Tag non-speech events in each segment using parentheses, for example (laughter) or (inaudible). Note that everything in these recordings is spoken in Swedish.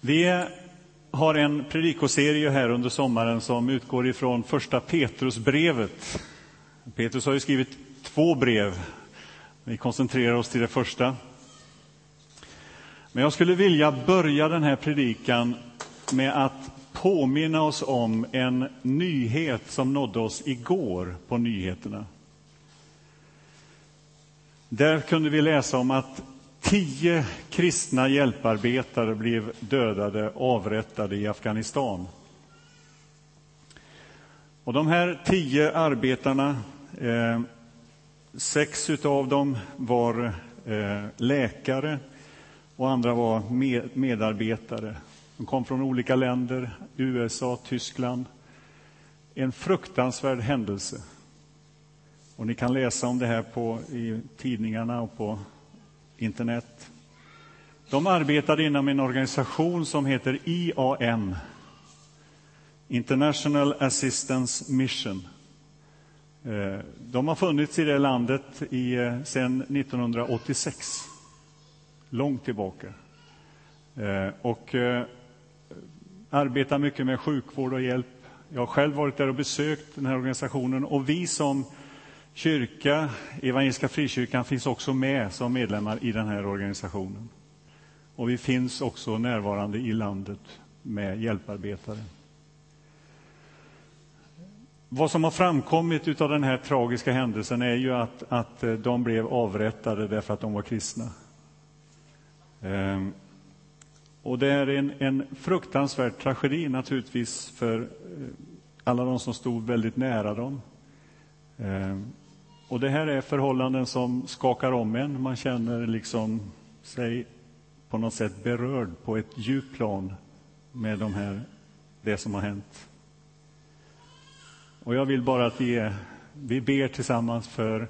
Vi har en predikoserie här under sommaren som utgår ifrån första Petrusbrevet. Petrus har ju skrivit två brev. Vi koncentrerar oss till det första. Men jag skulle vilja börja den här predikan med att påminna oss om en nyhet som nådde oss igår på nyheterna. Där kunde vi läsa om att Tio kristna hjälparbetare blev dödade, avrättade i Afghanistan. Och de här tio arbetarna, eh, sex av dem var eh, läkare och andra var med, medarbetare. De kom från olika länder, USA, Tyskland. En fruktansvärd händelse. Och ni kan läsa om det här på, i tidningarna och på internet. De arbetade inom en organisation som heter IAM, International Assistance Mission. Eh, de har funnits i det landet i, eh, sedan 1986, långt tillbaka. Eh, och arbetar mycket med sjukvård och hjälp. Jag har själv varit där och besökt den här organisationen och vi som kyrka, Evangeliska Frikyrkan, finns också med som medlemmar i den här organisationen. Och vi finns också närvarande i landet med hjälparbetare. Vad som har framkommit av den här tragiska händelsen är ju att, att eh, de blev avrättade därför att de var kristna. Ehm, och det är en, en fruktansvärd tragedi naturligtvis för eh, alla de som stod väldigt nära dem. Ehm, och det här är förhållanden som skakar om en. Man känner liksom sig på något sätt berörd på ett djupt plan med de här, det som har hänt. Och jag vill bara att vi, är, vi ber tillsammans för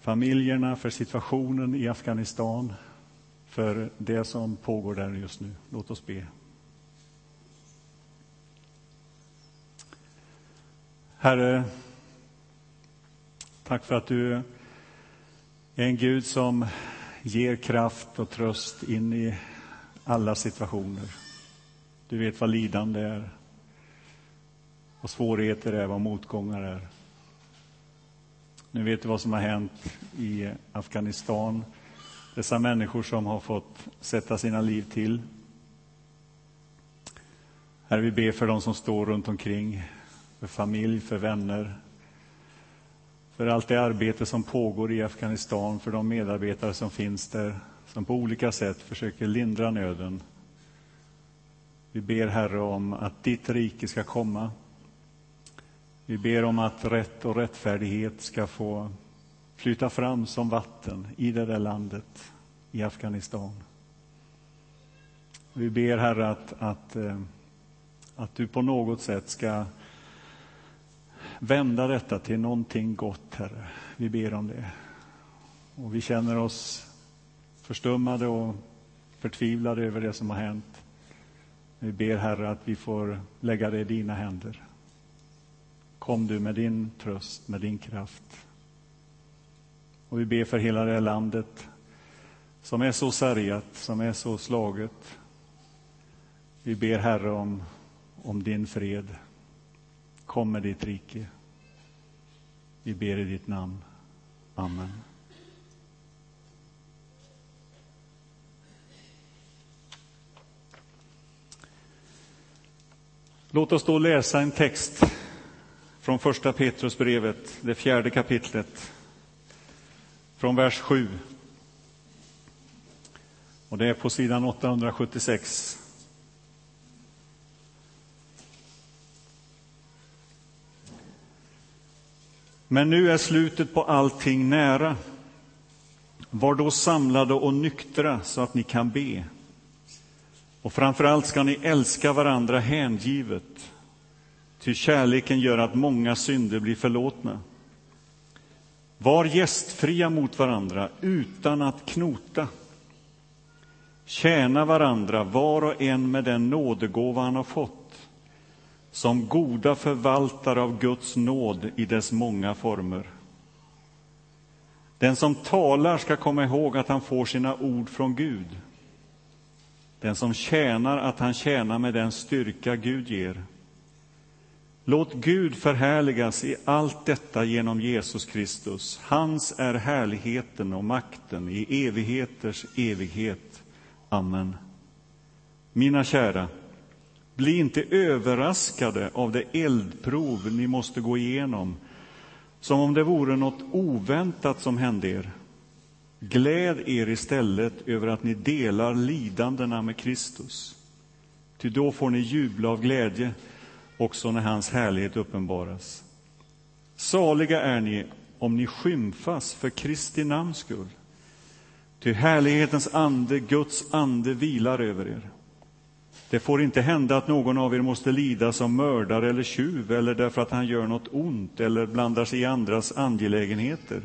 familjerna, för situationen i Afghanistan, för det som pågår där just nu. Låt oss be. Herre, Tack för att du är en Gud som ger kraft och tröst in i alla situationer. Du vet vad lidande är, vad svårigheter är, vad motgångar är. Nu vet du vad som har hänt i Afghanistan. Dessa människor som har fått sätta sina liv till. Herre, vi ber för dem som står runt omkring, för familj, för vänner, för allt det arbete som pågår i Afghanistan, för de medarbetare som finns där, som på olika sätt försöker lindra nöden. Vi ber, Herre, om att ditt rike ska komma. Vi ber om att rätt och rättfärdighet ska få flyta fram som vatten i det där landet, i Afghanistan. Vi ber, Herre, att, att, eh, att du på något sätt ska vända detta till någonting gott, Herre. Vi ber om det. Och vi känner oss förstummade och förtvivlade över det som har hänt. Vi ber, Herre, att vi får lägga det i dina händer. Kom du med din tröst, med din kraft. Och vi ber för hela det här landet som är så sargat, som är så slaget. Vi ber, Herre, om, om din fred. Kom med ditt rike. Vi ber i ditt namn. Amen. Låt oss då läsa en text från första Petrusbrevet, det fjärde kapitlet, från vers 7. Och det är på sidan 876. Men nu är slutet på allting nära. Var då samlade och nyktra så att ni kan be. Och framför allt ska ni älska varandra hängivet, ty kärleken gör att många synder blir förlåtna. Var gästfria mot varandra utan att knota. Tjäna varandra, var och en med den nådegåva han har fått som goda förvaltare av Guds nåd i dess många former. Den som talar ska komma ihåg att han får sina ord från Gud. Den som tjänar att han tjänar med den styrka Gud ger. Låt Gud förhärligas i allt detta genom Jesus Kristus. Hans är härligheten och makten i evigheters evighet. Amen. Mina kära, bli inte överraskade av det eldprov ni måste gå igenom som om det vore något oväntat som hände er. Gläd er istället över att ni delar lidandena med Kristus. Ty då får ni jubla av glädje också när hans härlighet uppenbaras. Saliga är ni om ni skymfas för Kristi namns skull. Ty härlighetens ande, Guds ande, vilar över er. Det får inte hända att någon av er måste lida som mördare eller tjuv eller därför att han gör något ont eller blandar sig i andras angelägenheter.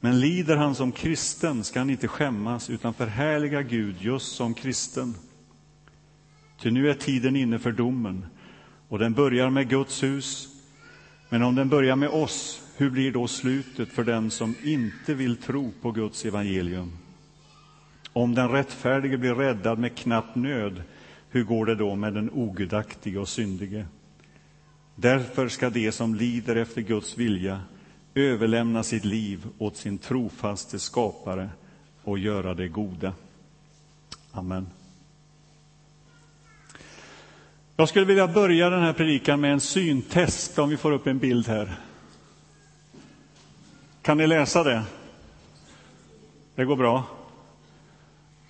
Men lider han som kristen ska han inte skämmas utan förhärliga Gud just som kristen. Ty nu är tiden inne för domen och den börjar med Guds hus. Men om den börjar med oss, hur blir då slutet för den som inte vill tro på Guds evangelium? Om den rättfärdige blir räddad med knapp nöd, hur går det då med den ogudaktige och syndige? Därför ska de som lider efter Guds vilja överlämna sitt liv åt sin trofaste skapare och göra det goda. Amen. Jag skulle vilja börja den här predikan med en syntest, om vi får upp en bild här. Kan ni läsa det? Det går bra.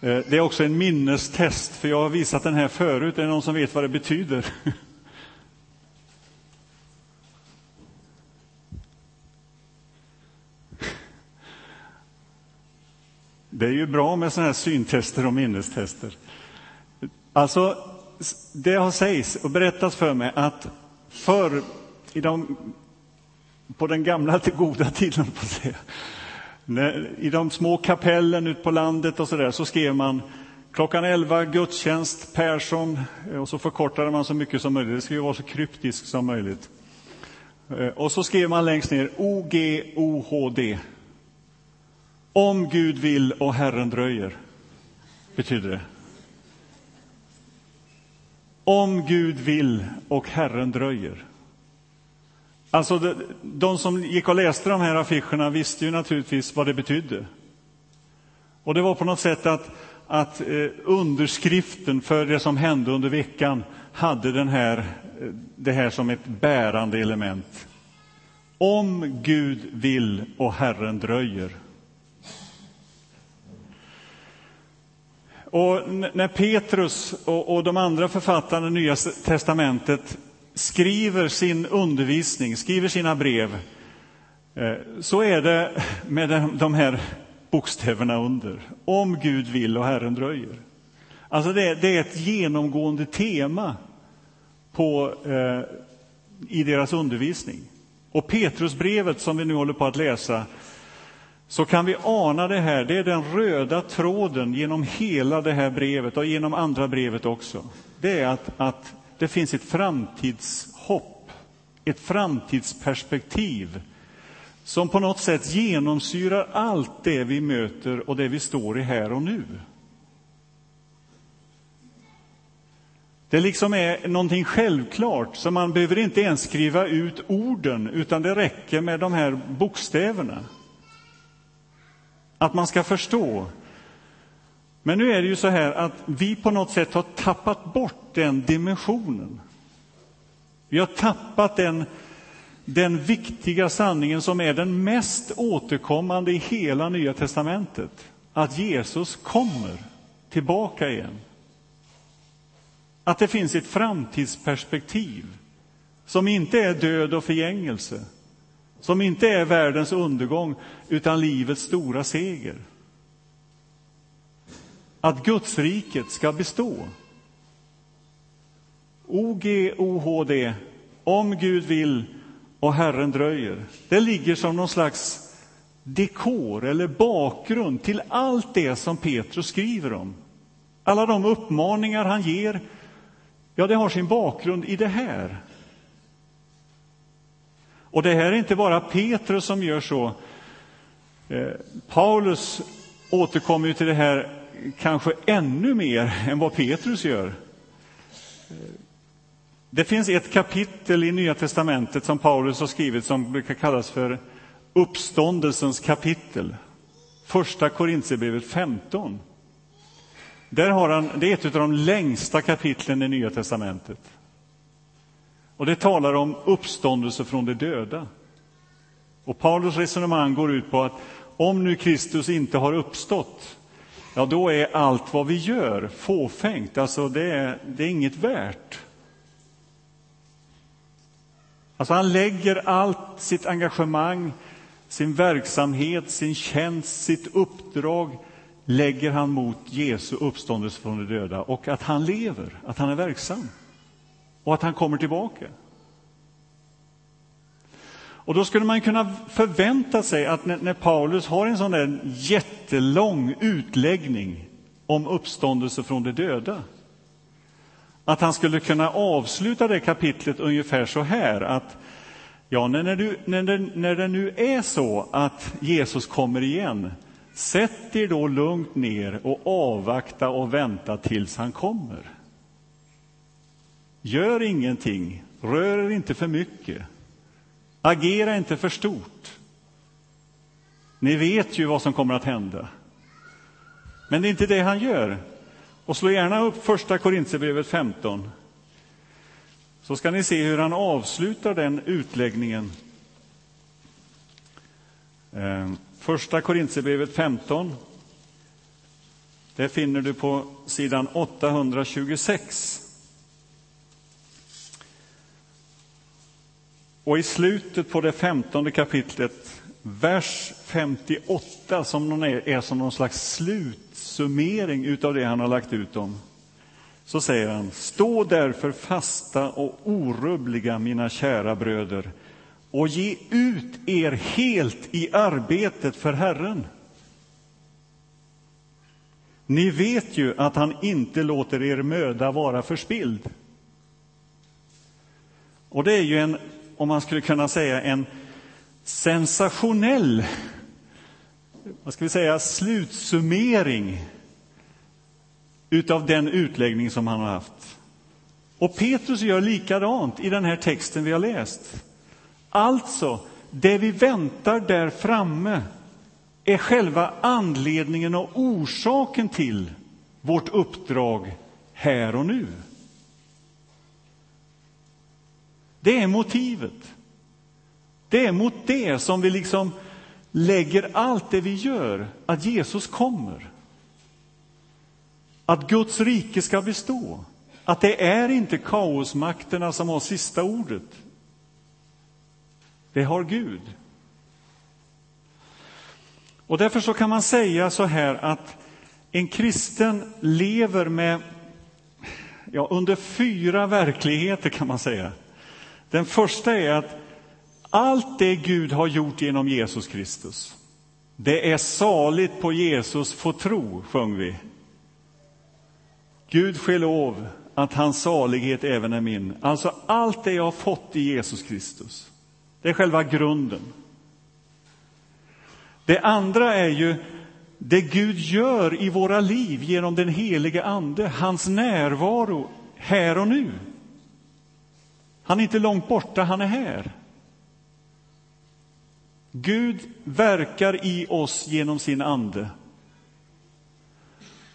Eh, det är också en minnestest, för jag har visat den här förut. Är det någon som vet vad det betyder? (laughs) Det är ju bra med sådana här syntester och minnestester. Alltså, det har sägs och berättats för mig att förr, i de, på den gamla till (laughs) goda tiden, på säga, i de små kapellen ute på landet och så där, så skrev man klockan 11 gudstjänst, Persson, eh, och så förkortade man så mycket som möjligt. Det skulle vara så kryptiskt som möjligt. Eh, och så skrev man längst ner OGOHD. Om Gud vill och Herren dröjer, betyder det. Om Gud vill och Herren dröjer. Alltså, de, de som gick och läste de här affischerna visste ju naturligtvis vad det betydde. Och det var på något sätt att, att eh, underskriften för det som hände under veckan hade den här, eh, det här som ett bärande element. Om Gud vill och Herren dröjer. Och när Petrus och, och de andra författarna i Nya testamentet skriver sin undervisning, skriver sina brev, eh, så är det med de här bokstäverna under. Om Gud vill och Herren dröjer. Alltså det, det är ett genomgående tema på, eh, i deras undervisning. Och Petrusbrevet som vi nu håller på att läsa så kan vi ana det här. Det är den röda tråden genom hela det här brevet och genom andra brevet också. Det är att, att det finns ett framtidshopp, ett framtidsperspektiv som på något sätt genomsyrar allt det vi möter och det vi står i här och nu. Det liksom är någonting självklart, så man behöver inte ens skriva ut orden, utan det räcker med de här bokstäverna. Att man ska förstå. Men nu är det ju så här att vi på något sätt har tappat bort den dimensionen. Vi har tappat den, den viktiga sanningen som är den mest återkommande i hela Nya testamentet. Att Jesus kommer tillbaka igen. Att det finns ett framtidsperspektiv som inte är död och förgängelse som inte är världens undergång, utan livets stora seger. Att Gudsriket ska bestå. O-G-O-H-D, om Gud vill och Herren dröjer. Det ligger som någon slags dekor eller bakgrund till allt det som Petrus skriver om. Alla de uppmaningar han ger, ja, det har sin bakgrund i det här. Och det här är inte bara Petrus som gör så. Eh, Paulus återkommer till det här kanske ännu mer än vad Petrus gör. Det finns ett kapitel i Nya testamentet som Paulus har skrivit som brukar kallas för uppståndelsens kapitel. Första Korintierbrevet 15. Där har han, det är ett av de längsta kapitlen i Nya testamentet. Och det talar om uppståndelse från de döda. Och Paulus resonemang går ut på att om nu Kristus inte har uppstått, ja då är allt vad vi gör fåfängt, alltså det är, det är inget värt. Alltså han lägger allt sitt engagemang, sin verksamhet, sin tjänst, sitt uppdrag lägger han mot Jesu uppståndelse från de döda och att han lever, att han är verksam och att han kommer tillbaka. Och då skulle man kunna förvänta sig att när, när Paulus har en sån där jättelång utläggning om uppståndelse från de döda, att han skulle kunna avsluta det kapitlet ungefär så här att ja, när, du, när, det, när det nu är så att Jesus kommer igen, sätt er då lugnt ner och avvakta och vänta tills han kommer. Gör ingenting, rör er inte för mycket. Agera inte för stort. Ni vet ju vad som kommer att hända. Men det är inte det han gör. Och slå gärna upp första Korintierbrevet 15. Så ska ni se hur han avslutar den utläggningen. Ehm, första Korintierbrevet 15. Det finner du på sidan 826. Och i slutet på det femtonde kapitlet, vers 58, som är, är som någon slags slutsummering av det han har lagt ut om, så säger han, stå därför fasta och orubbliga, mina kära bröder, och ge ut er helt i arbetet för Herren. Ni vet ju att han inte låter er möda vara förspilld. Och det är ju en om man skulle kunna säga, en sensationell vad ska vi säga, slutsummering utav den utläggning som han har haft. Och Petrus gör likadant i den här texten vi har läst. Alltså, det vi väntar där framme är själva anledningen och orsaken till vårt uppdrag här och nu. Det är motivet. Det är mot det som vi liksom lägger allt det vi gör, att Jesus kommer. Att Guds rike ska bestå. Att det är inte kaosmakterna som har sista ordet. Det har Gud. Och därför så kan man säga så här att en kristen lever med, ja, under fyra verkligheter kan man säga. Den första är att allt det Gud har gjort genom Jesus Kristus, det är saligt på Jesus få tro, sjöng vi. Gud ske lov att hans salighet även är min. Alltså allt det jag har fått i Jesus Kristus, det är själva grunden. Det andra är ju det Gud gör i våra liv genom den helige Ande, hans närvaro här och nu. Han är inte långt borta, han är här. Gud verkar i oss genom sin ande.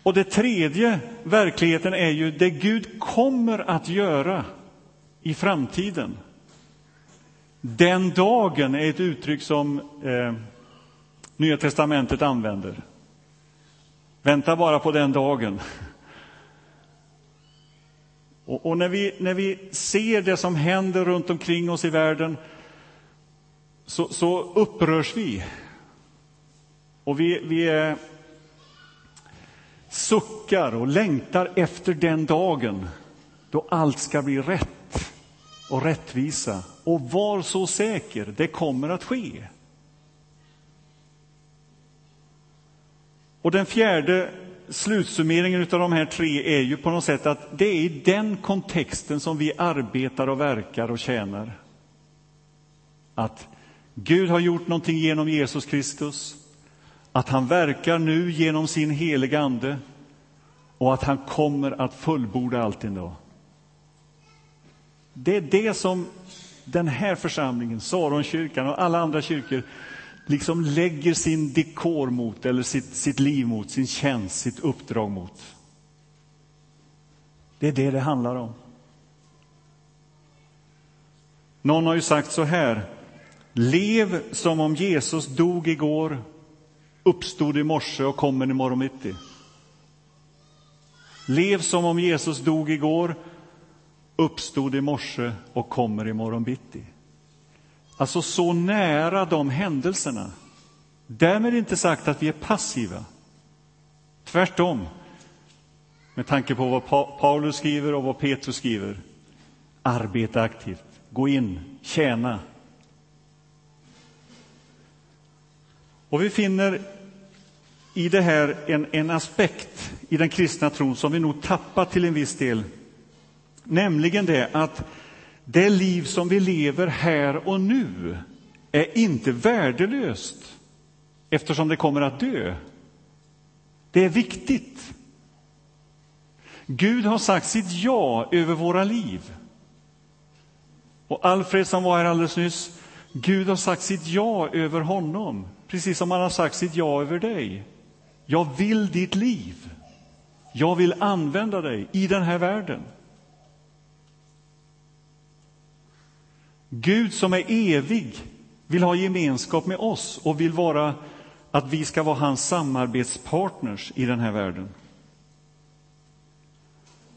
Och det tredje verkligheten är ju det Gud kommer att göra i framtiden. Den dagen är ett uttryck som eh, Nya testamentet använder. Vänta bara på den dagen. Och, och, när, vi, när vi ser det som händer runt omkring oss i världen så, så upprörs vi. Och vi, vi är, suckar och längtar efter den dagen då allt ska bli rätt och rättvisa. Och var så säker, det kommer att ske. Och den fjärde slutsummeringen av de här tre är ju på något sätt att det är i den kontexten som vi arbetar och verkar och tjänar. Att Gud har gjort någonting genom Jesus Kristus, att han verkar nu genom sin heliga Ande och att han kommer att fullborda allt en dag. Det är det som den här församlingen, Saronkyrkan och alla andra kyrkor liksom lägger sin dekor mot, eller sitt, sitt liv mot, sin tjänst, sitt uppdrag mot. Det är det det handlar om. Någon har ju sagt så här, lev som om Jesus dog igår, uppstod i morse och kommer imorgon mitt Lev som om Jesus dog igår, uppstod i morse och kommer imorgon bitti. Alltså så nära de händelserna. Därmed inte sagt att vi är passiva. Tvärtom. Med tanke på vad Paulus skriver och vad Petrus skriver. Arbeta aktivt, gå in, tjäna. Och vi finner i det här en, en aspekt i den kristna tron som vi nog tappat till en viss del. Nämligen det att det liv som vi lever här och nu är inte värdelöst eftersom det kommer att dö. Det är viktigt. Gud har sagt sitt ja över våra liv. Och Alfred som var här alldeles nyss, Gud har sagt sitt ja över honom, precis som han har sagt sitt ja över dig. Jag vill ditt liv. Jag vill använda dig i den här världen. Gud som är evig vill ha gemenskap med oss och vill vara att vi ska vara hans samarbetspartners i den här världen.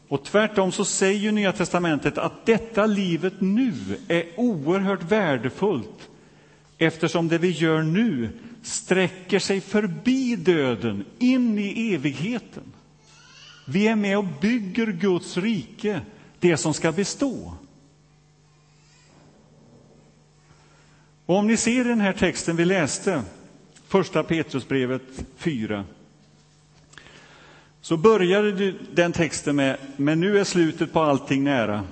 Och tvärtom så säger Nya testamentet att detta livet nu är oerhört värdefullt eftersom det vi gör nu sträcker sig förbi döden in i evigheten. Vi är med och bygger Guds rike, det som ska bestå. Och om ni ser den här texten vi läste, första Petrusbrevet 4, så började den texten med ”Men nu är slutet på allting nära.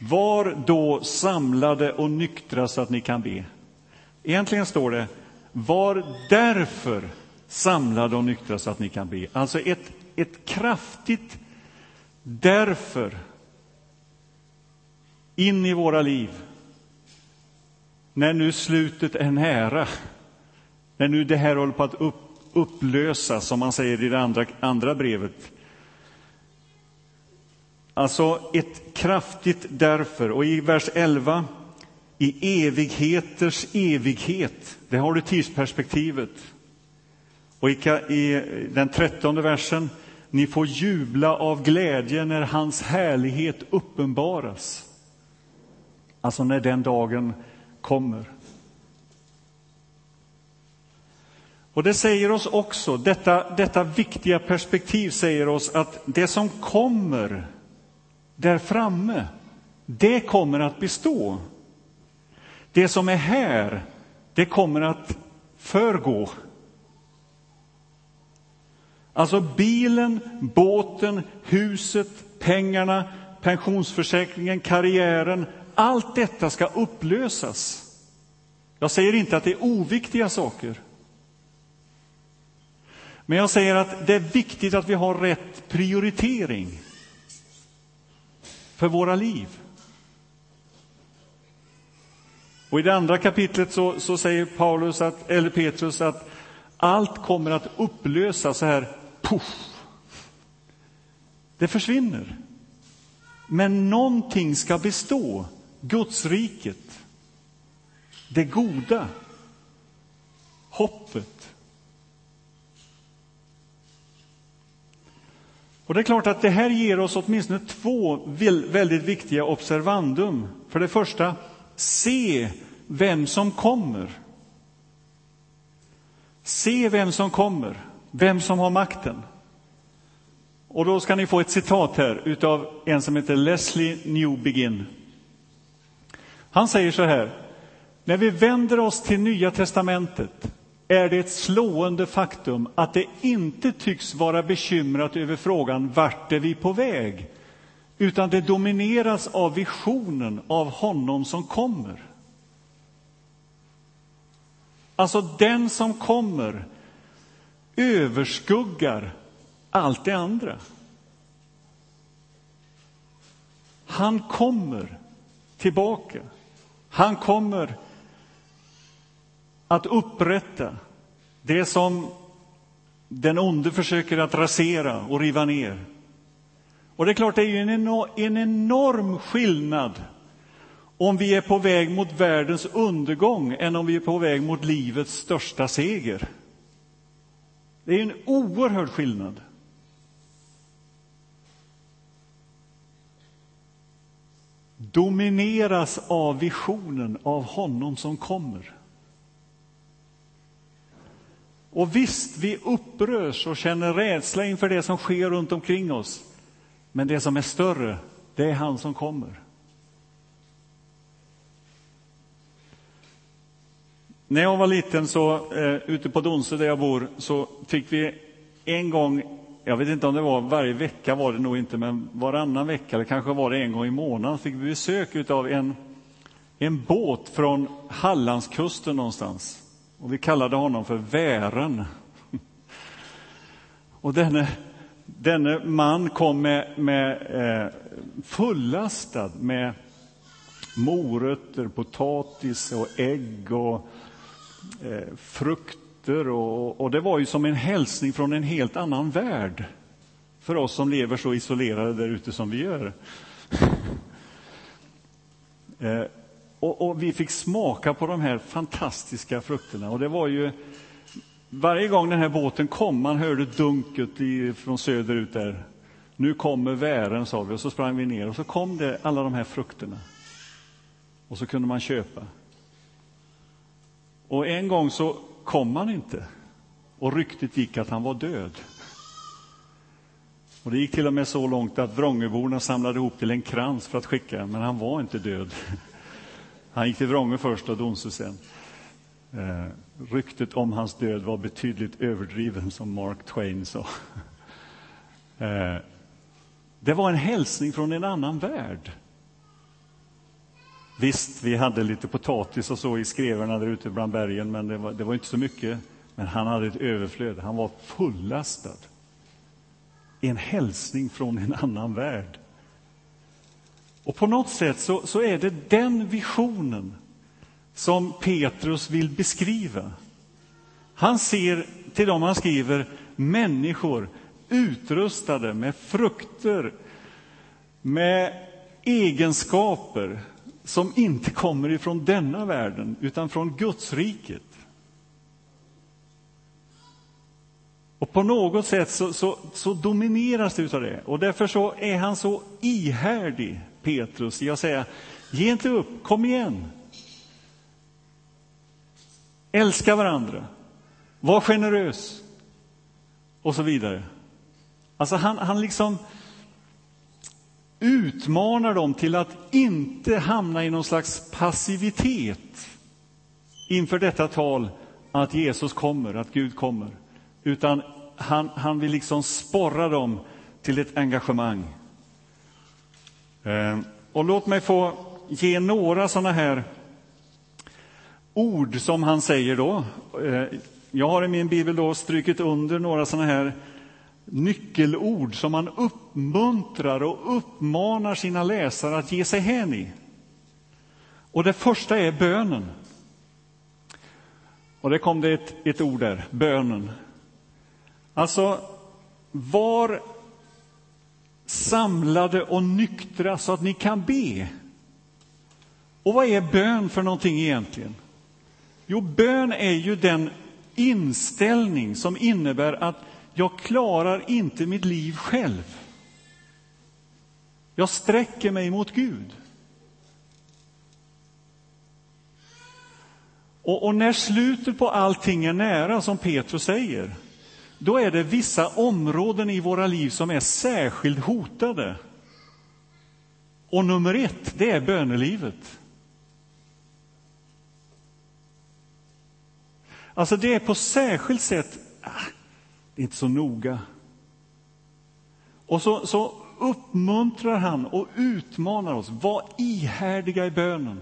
Var då samlade och nyktra så att ni kan be”. Egentligen står det ”Var därför samlade och nyktra så att ni kan be”. Alltså ett, ett kraftigt därför in i våra liv när nu slutet är nära, när nu det här håller på att upp, upplösas, som man säger i det andra, andra brevet. Alltså ett kraftigt därför. Och i vers 11, i evigheters evighet, det har du tidsperspektivet. Och i, i den trettonde versen, ni får jubla av glädje när hans härlighet uppenbaras. Alltså när den dagen kommer. Och det säger oss också, detta, detta viktiga perspektiv säger oss att det som kommer där framme, det kommer att bestå. Det som är här, det kommer att förgå. Alltså bilen, båten, huset, pengarna, pensionsförsäkringen, karriären, allt detta ska upplösas. Jag säger inte att det är oviktiga saker. Men jag säger att det är viktigt att vi har rätt prioritering för våra liv. Och I det andra kapitlet så, så säger Paulus att, eller Petrus att allt kommer att upplösas så här, puff. Det försvinner. Men någonting ska bestå. Gudsriket, det goda, hoppet. Och det är klart att det här ger oss åtminstone två väldigt viktiga observandum. För det första, se vem som kommer. Se vem som kommer, vem som har makten. Och då ska ni få ett citat här av en som heter Leslie Newbegin. Han säger så här, när vi vänder oss till Nya testamentet är det ett slående faktum att det inte tycks vara bekymrat över frågan vart är vi på väg, utan det domineras av visionen av honom som kommer. Alltså den som kommer överskuggar allt det andra. han kommer tillbaka. Han kommer att upprätta det som den onde försöker att rasera och riva ner. Och det är klart, det är ju en enorm, en enorm skillnad om vi är på väg mot världens undergång än om vi är på väg mot livets största seger. Det är en oerhörd skillnad. Domineras av visionen av honom som kommer. Och visst, vi upprörs och känner rädsla inför det som sker runt omkring oss. Men det som är större, det är han som kommer. När jag var liten, så, eh, ute på Donsö där jag bor, så fick vi en gång, jag vet inte om det var varje vecka var det nog inte, men varannan vecka, eller kanske var det en gång i månaden, fick vi besök av en, en båt från Hallandskusten någonstans. Och vi kallade honom för Vären. (laughs) Och denne, denne man kom med, med eh, fullastad med morötter, potatis och ägg och eh, frukter. Och, och det var ju som en hälsning från en helt annan värld för oss som lever så isolerade där ute som vi gör. (laughs) eh, och, och, vi fick smaka på de här fantastiska frukterna. Och det var ju varje gång den här båten kom, man hörde dunket i, från söderut där. Nu kommer vären, sa vi, och så sprang vi ner och så kom det alla de här frukterna. Och så kunde man köpa. Och en gång så kom han inte. Och ryktet gick att han var död. Och det gick till och med så långt att Vrångeborna samlade ihop till en krans för att skicka, men han var inte död. Han gick till Vrångö först och Donsö sen. Eh, ryktet om hans död var betydligt överdriven, som Mark Twain sa. Eh, det var en hälsning från en annan värld. Visst, vi hade lite potatis och så i skrevarna där ute bland bergen, men det var, det var inte så mycket. Men han hade ett överflöd, han var fullastad. En hälsning från en annan värld. Och på något sätt så, så är det den visionen som Petrus vill beskriva. Han ser till dem han skriver människor utrustade med frukter, med egenskaper som inte kommer ifrån denna världen, utan från Gudsriket. Och på något sätt så, så, så domineras det av det. Och därför så är han så ihärdig, Petrus, i att säga, ge inte upp, kom igen. Älska varandra, var generös och så vidare. Alltså han, han liksom utmanar dem till att inte hamna i någon slags passivitet inför detta tal att Jesus kommer, att Gud kommer. Utan han, han vill liksom sporra dem till ett engagemang. Eh, och låt mig få ge några sådana här ord som han säger då. Eh, jag har i min bibel då strukit under några sådana här nyckelord som man uppmuntrar och uppmanar sina läsare att ge sig hän i. Och det första är bönen. Och det kom det ett, ett ord där, bönen. Alltså, var samlade och nyktra så att ni kan be. Och vad är bön för någonting egentligen? Jo, bön är ju den inställning som innebär att jag klarar inte mitt liv själv. Jag sträcker mig mot Gud. Och, och, när slutet på allting är nära, som Petrus säger, då är det vissa områden i våra liv som är särskilt hotade. Och nummer ett, det är bönelivet. Alltså det är på särskilt sätt, ah, det är inte så noga. Och så, så uppmuntrar han och utmanar oss, var ihärdiga i bönen.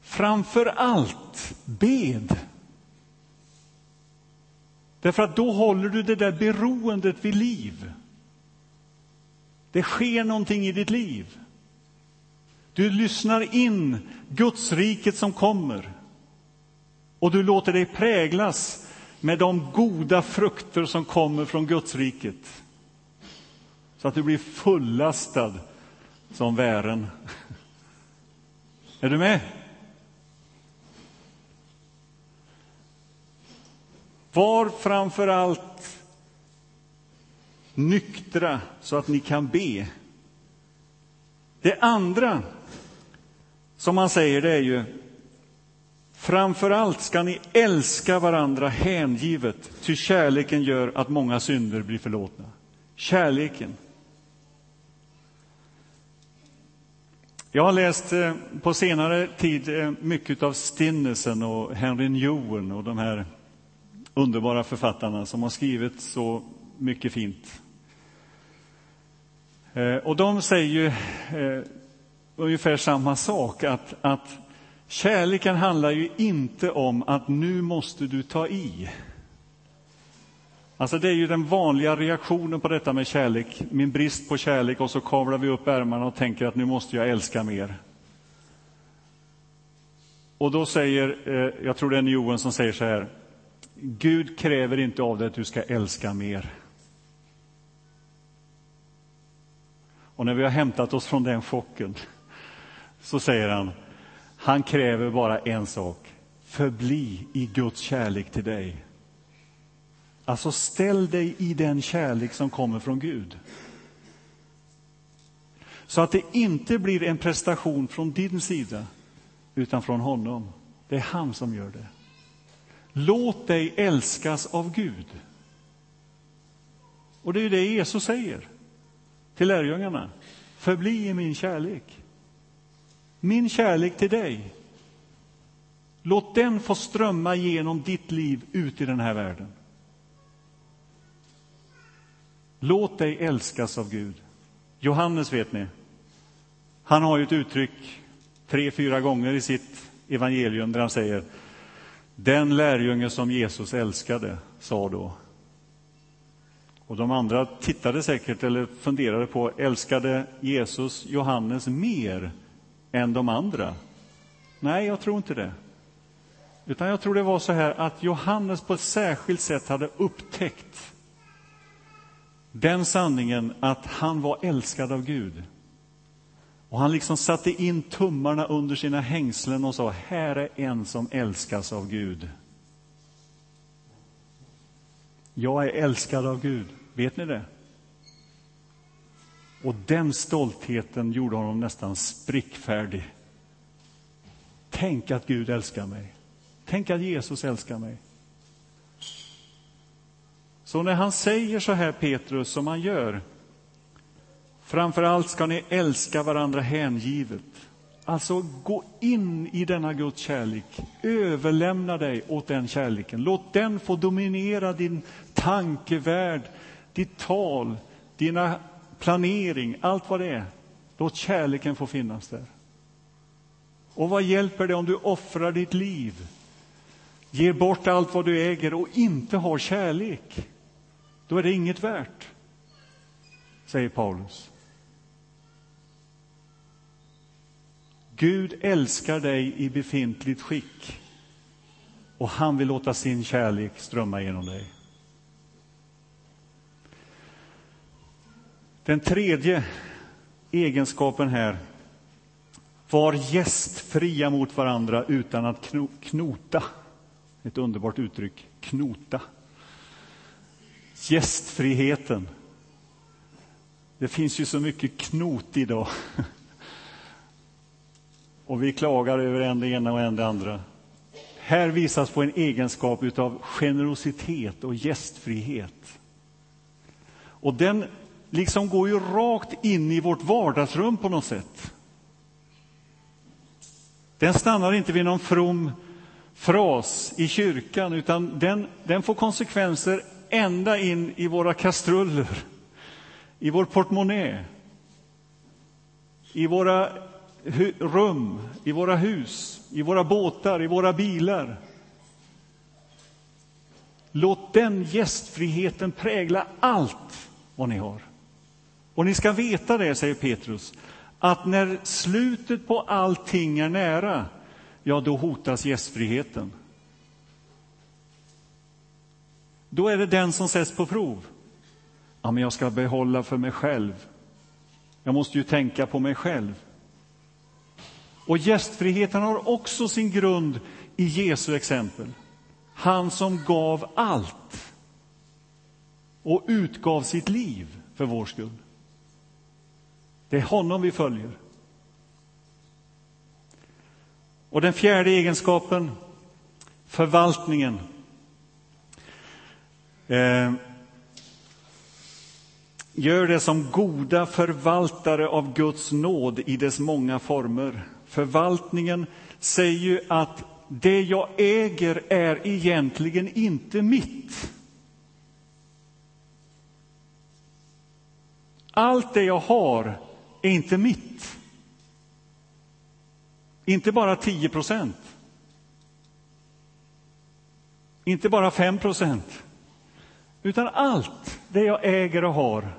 Framför allt, bed. Därför att då håller du det där beroendet vid liv. Det sker någonting i ditt liv. Du lyssnar in Guds riket som kommer. Och du låter dig präglas med de goda frukter som kommer från Guds riket. Så att du blir fullastad som vären. Är du med? Var framför allt nyktra så att ni kan be. Det andra som man säger det är ju framför allt ska ni älska varandra hängivet, ty kärleken gör att många synder blir förlåtna. Kärleken. Jag har läst eh, på senare tid eh, mycket av Stinnesen och Henry Newell och de här underbara författarna som har skrivit så mycket fint. Eh, och de säger ju ungefär samma sak, att, att kärleken handlar ju inte om att nu måste du ta i. Alltså det är ju den vanliga reaktionen på detta med kärlek, min brist på kärlek och så kavlar vi upp ärmarna och tänker att nu måste jag älska mer. Och då säger, eh, jag tror det är Johan som säger så här, Gud kräver inte av dig att du ska älska mer. Och när vi har hämtat oss från den chocken så säger han, han kräver bara en sak, förbli i Guds kärlek till dig. Alltså ställ dig i den kärlek som kommer från Gud. Så att det inte blir en prestation från din sida, utan från honom. Det är han som gör det. Låt dig älskas av Gud. Och det är det Jesus säger till lärjungarna. Förbli i min kärlek. Min kärlek till dig. Låt den få strömma genom ditt liv ut i den här världen. Låt dig älskas av Gud. Johannes vet ni, han har ju ett uttryck tre, fyra gånger i sitt evangelium där han säger den lärjunge som Jesus älskade sa då. Och de andra tittade säkert eller funderade på, älskade Jesus Johannes mer än de andra? Nej, jag tror inte det. Utan jag tror det var så här att Johannes på ett särskilt sätt hade upptäckt den sanningen att han var älskad av Gud. Och han liksom satte in tummarna under sina hängslen och sa, här är en som älskas av Gud. Jag är älskad av Gud, vet ni det? Och den stoltheten gjorde honom nästan sprickfärdig. Tänk att Gud älskar mig. Tänk att Jesus älskar mig. Så när han säger så här, Petrus, som han gör, Framför allt ska ni älska varandra hängivet. Alltså, gå in i denna Guds kärlek. Överlämna dig åt den kärleken. Låt den få dominera din tankevärld, ditt tal, dina planering, allt vad det är. Låt kärleken få finnas där. Och vad hjälper det om du offrar ditt liv, ger bort allt vad du äger och inte har kärlek? Då är det inget värt, säger Paulus. Gud älskar dig i befintligt skick och han vill låta sin kärlek strömma genom dig. Den tredje egenskapen här. Var gästfria mot varandra utan att knota. Ett underbart uttryck, knota. Gästfriheten. Det finns ju så mycket knot idag. (laughs) och vi klagar över en det ena och en det andra. Här visas på en egenskap av generositet och gästfrihet. Och den liksom går ju rakt in i vårt vardagsrum på något sätt. Den stannar inte vid någon from fras i kyrkan, utan den, den får konsekvenser ända in i våra kastruller, i vår portmonnä, i våra rum, i våra hus, i våra båtar, i våra bilar. Låt den gästfriheten prägla allt vad ni har. Och ni ska veta det, säger Petrus, att när slutet på allting är nära, ja, då hotas gästfriheten. Då är det den som sätts på prov. Ja, men jag ska behålla för mig själv. Jag måste ju tänka på mig själv. Och gästfriheten har också sin grund i Jesu exempel. Han som gav allt och utgav sitt liv för vår skull. Det är honom vi följer. Och den fjärde egenskapen, förvaltningen. Eh, gör det som goda förvaltare av Guds nåd i dess många former. Förvaltningen säger ju att det jag äger är egentligen inte mitt. Allt det jag har är inte mitt. Inte bara 10 procent. Inte bara 5 procent. Utan allt det jag äger och har,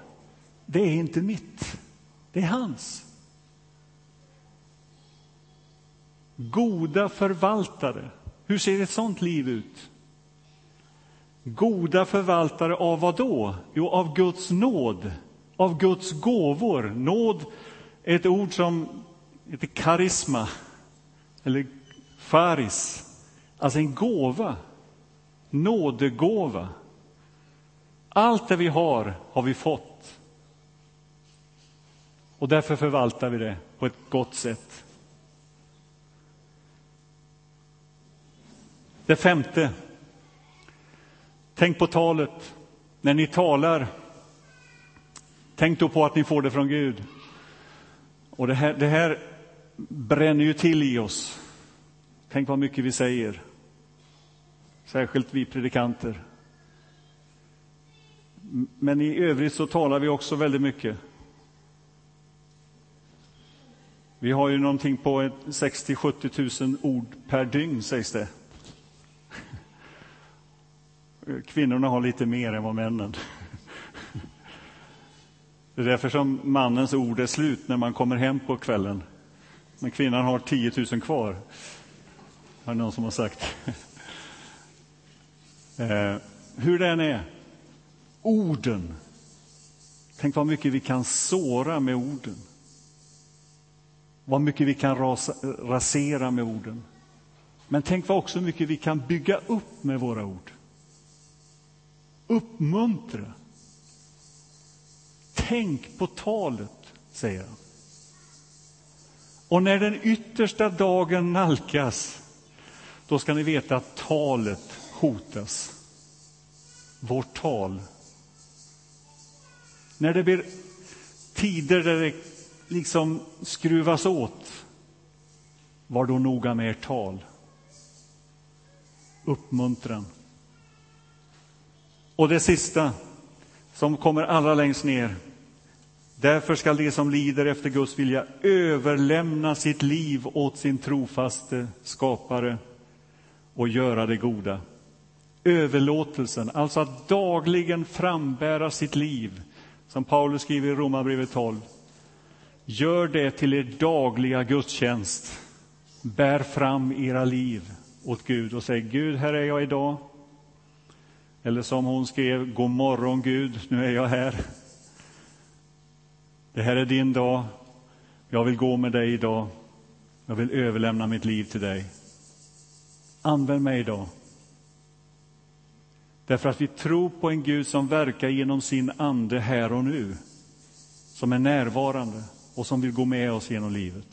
det är inte mitt. Det är hans. Goda förvaltare. Hur ser ett sånt liv ut? Goda förvaltare av vad då? Jo, av Guds nåd, av Guds gåvor. Nåd är ett ord som heter karisma, eller faris, alltså en gåva, nådegåva. Allt det vi har, har vi fått. Och därför förvaltar vi det på ett gott sätt. Det femte. Tänk på talet. När ni talar, tänk då på att ni får det från Gud. Och det här, det här bränner ju till i oss. Tänk vad mycket vi säger. Särskilt vi predikanter. Men i övrigt så talar vi också väldigt mycket. Vi har ju någonting på 60-70 000 ord per dygn, sägs det. (laughs) Kvinnorna har lite mer än vad männen. Det är därför som mannens ord är slut när man kommer hem på kvällen. Men kvinnan har 10 000 kvar, har någon som har sagt. (laughs) Eh, hur den är, orden. Tänk vad mycket vi kan såra med orden. Vad mycket vi kan rasa, rasera med orden. Men tänk vad också mycket vi kan bygga upp med våra ord. Uppmuntra. Tänk på talet, säger han. Och när den yttersta dagen nalkas, då ska ni veta att talet hotas. Vårt tal. När det blir tider där det liksom skruvas åt, var då noga med ert tal. Uppmuntran. Och det sista, som kommer allra längst ner. Därför skall de som lider efter Guds vilja överlämna sitt liv åt sin trofaste skapare och göra det goda. Överlåtelsen, alltså att dagligen frambära sitt liv, som Paulus skriver i Romarbrevet 12. Gör det till er dagliga gudstjänst. Bär fram era liv åt Gud och säg Gud, här är jag idag. Eller som hon skrev, God morgon Gud, nu är jag här. Det här är din dag. Jag vill gå med dig idag. Jag vill överlämna mitt liv till dig. Använd mig idag. Därför att vi tror på en Gud som verkar genom sin ande här och nu. Som är närvarande och som vill gå med oss genom livet.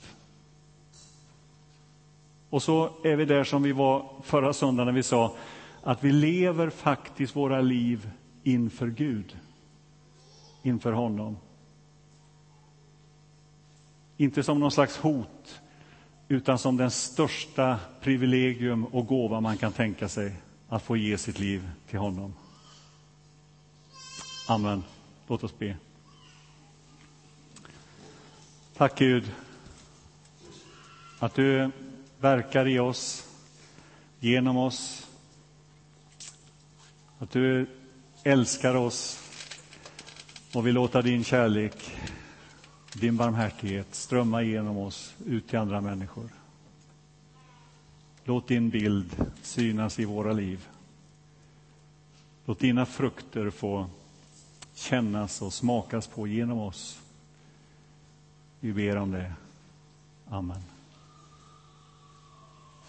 Och så är vi där som vi var förra söndagen när vi sa att vi lever faktiskt våra liv inför Gud, inför honom. Inte som någon slags hot, utan som den största privilegium och gåva man kan tänka sig, att få ge sitt liv till honom. Amen. Låt oss be. Tack Gud, att du verkar i oss, genom oss, att du älskar oss och vill låta din kärlek, din barmhärtighet strömma igenom oss ut till andra människor. Låt din bild synas i våra liv. Låt dina frukter få kännas och smakas på genom oss. Vi ber om det. Amen.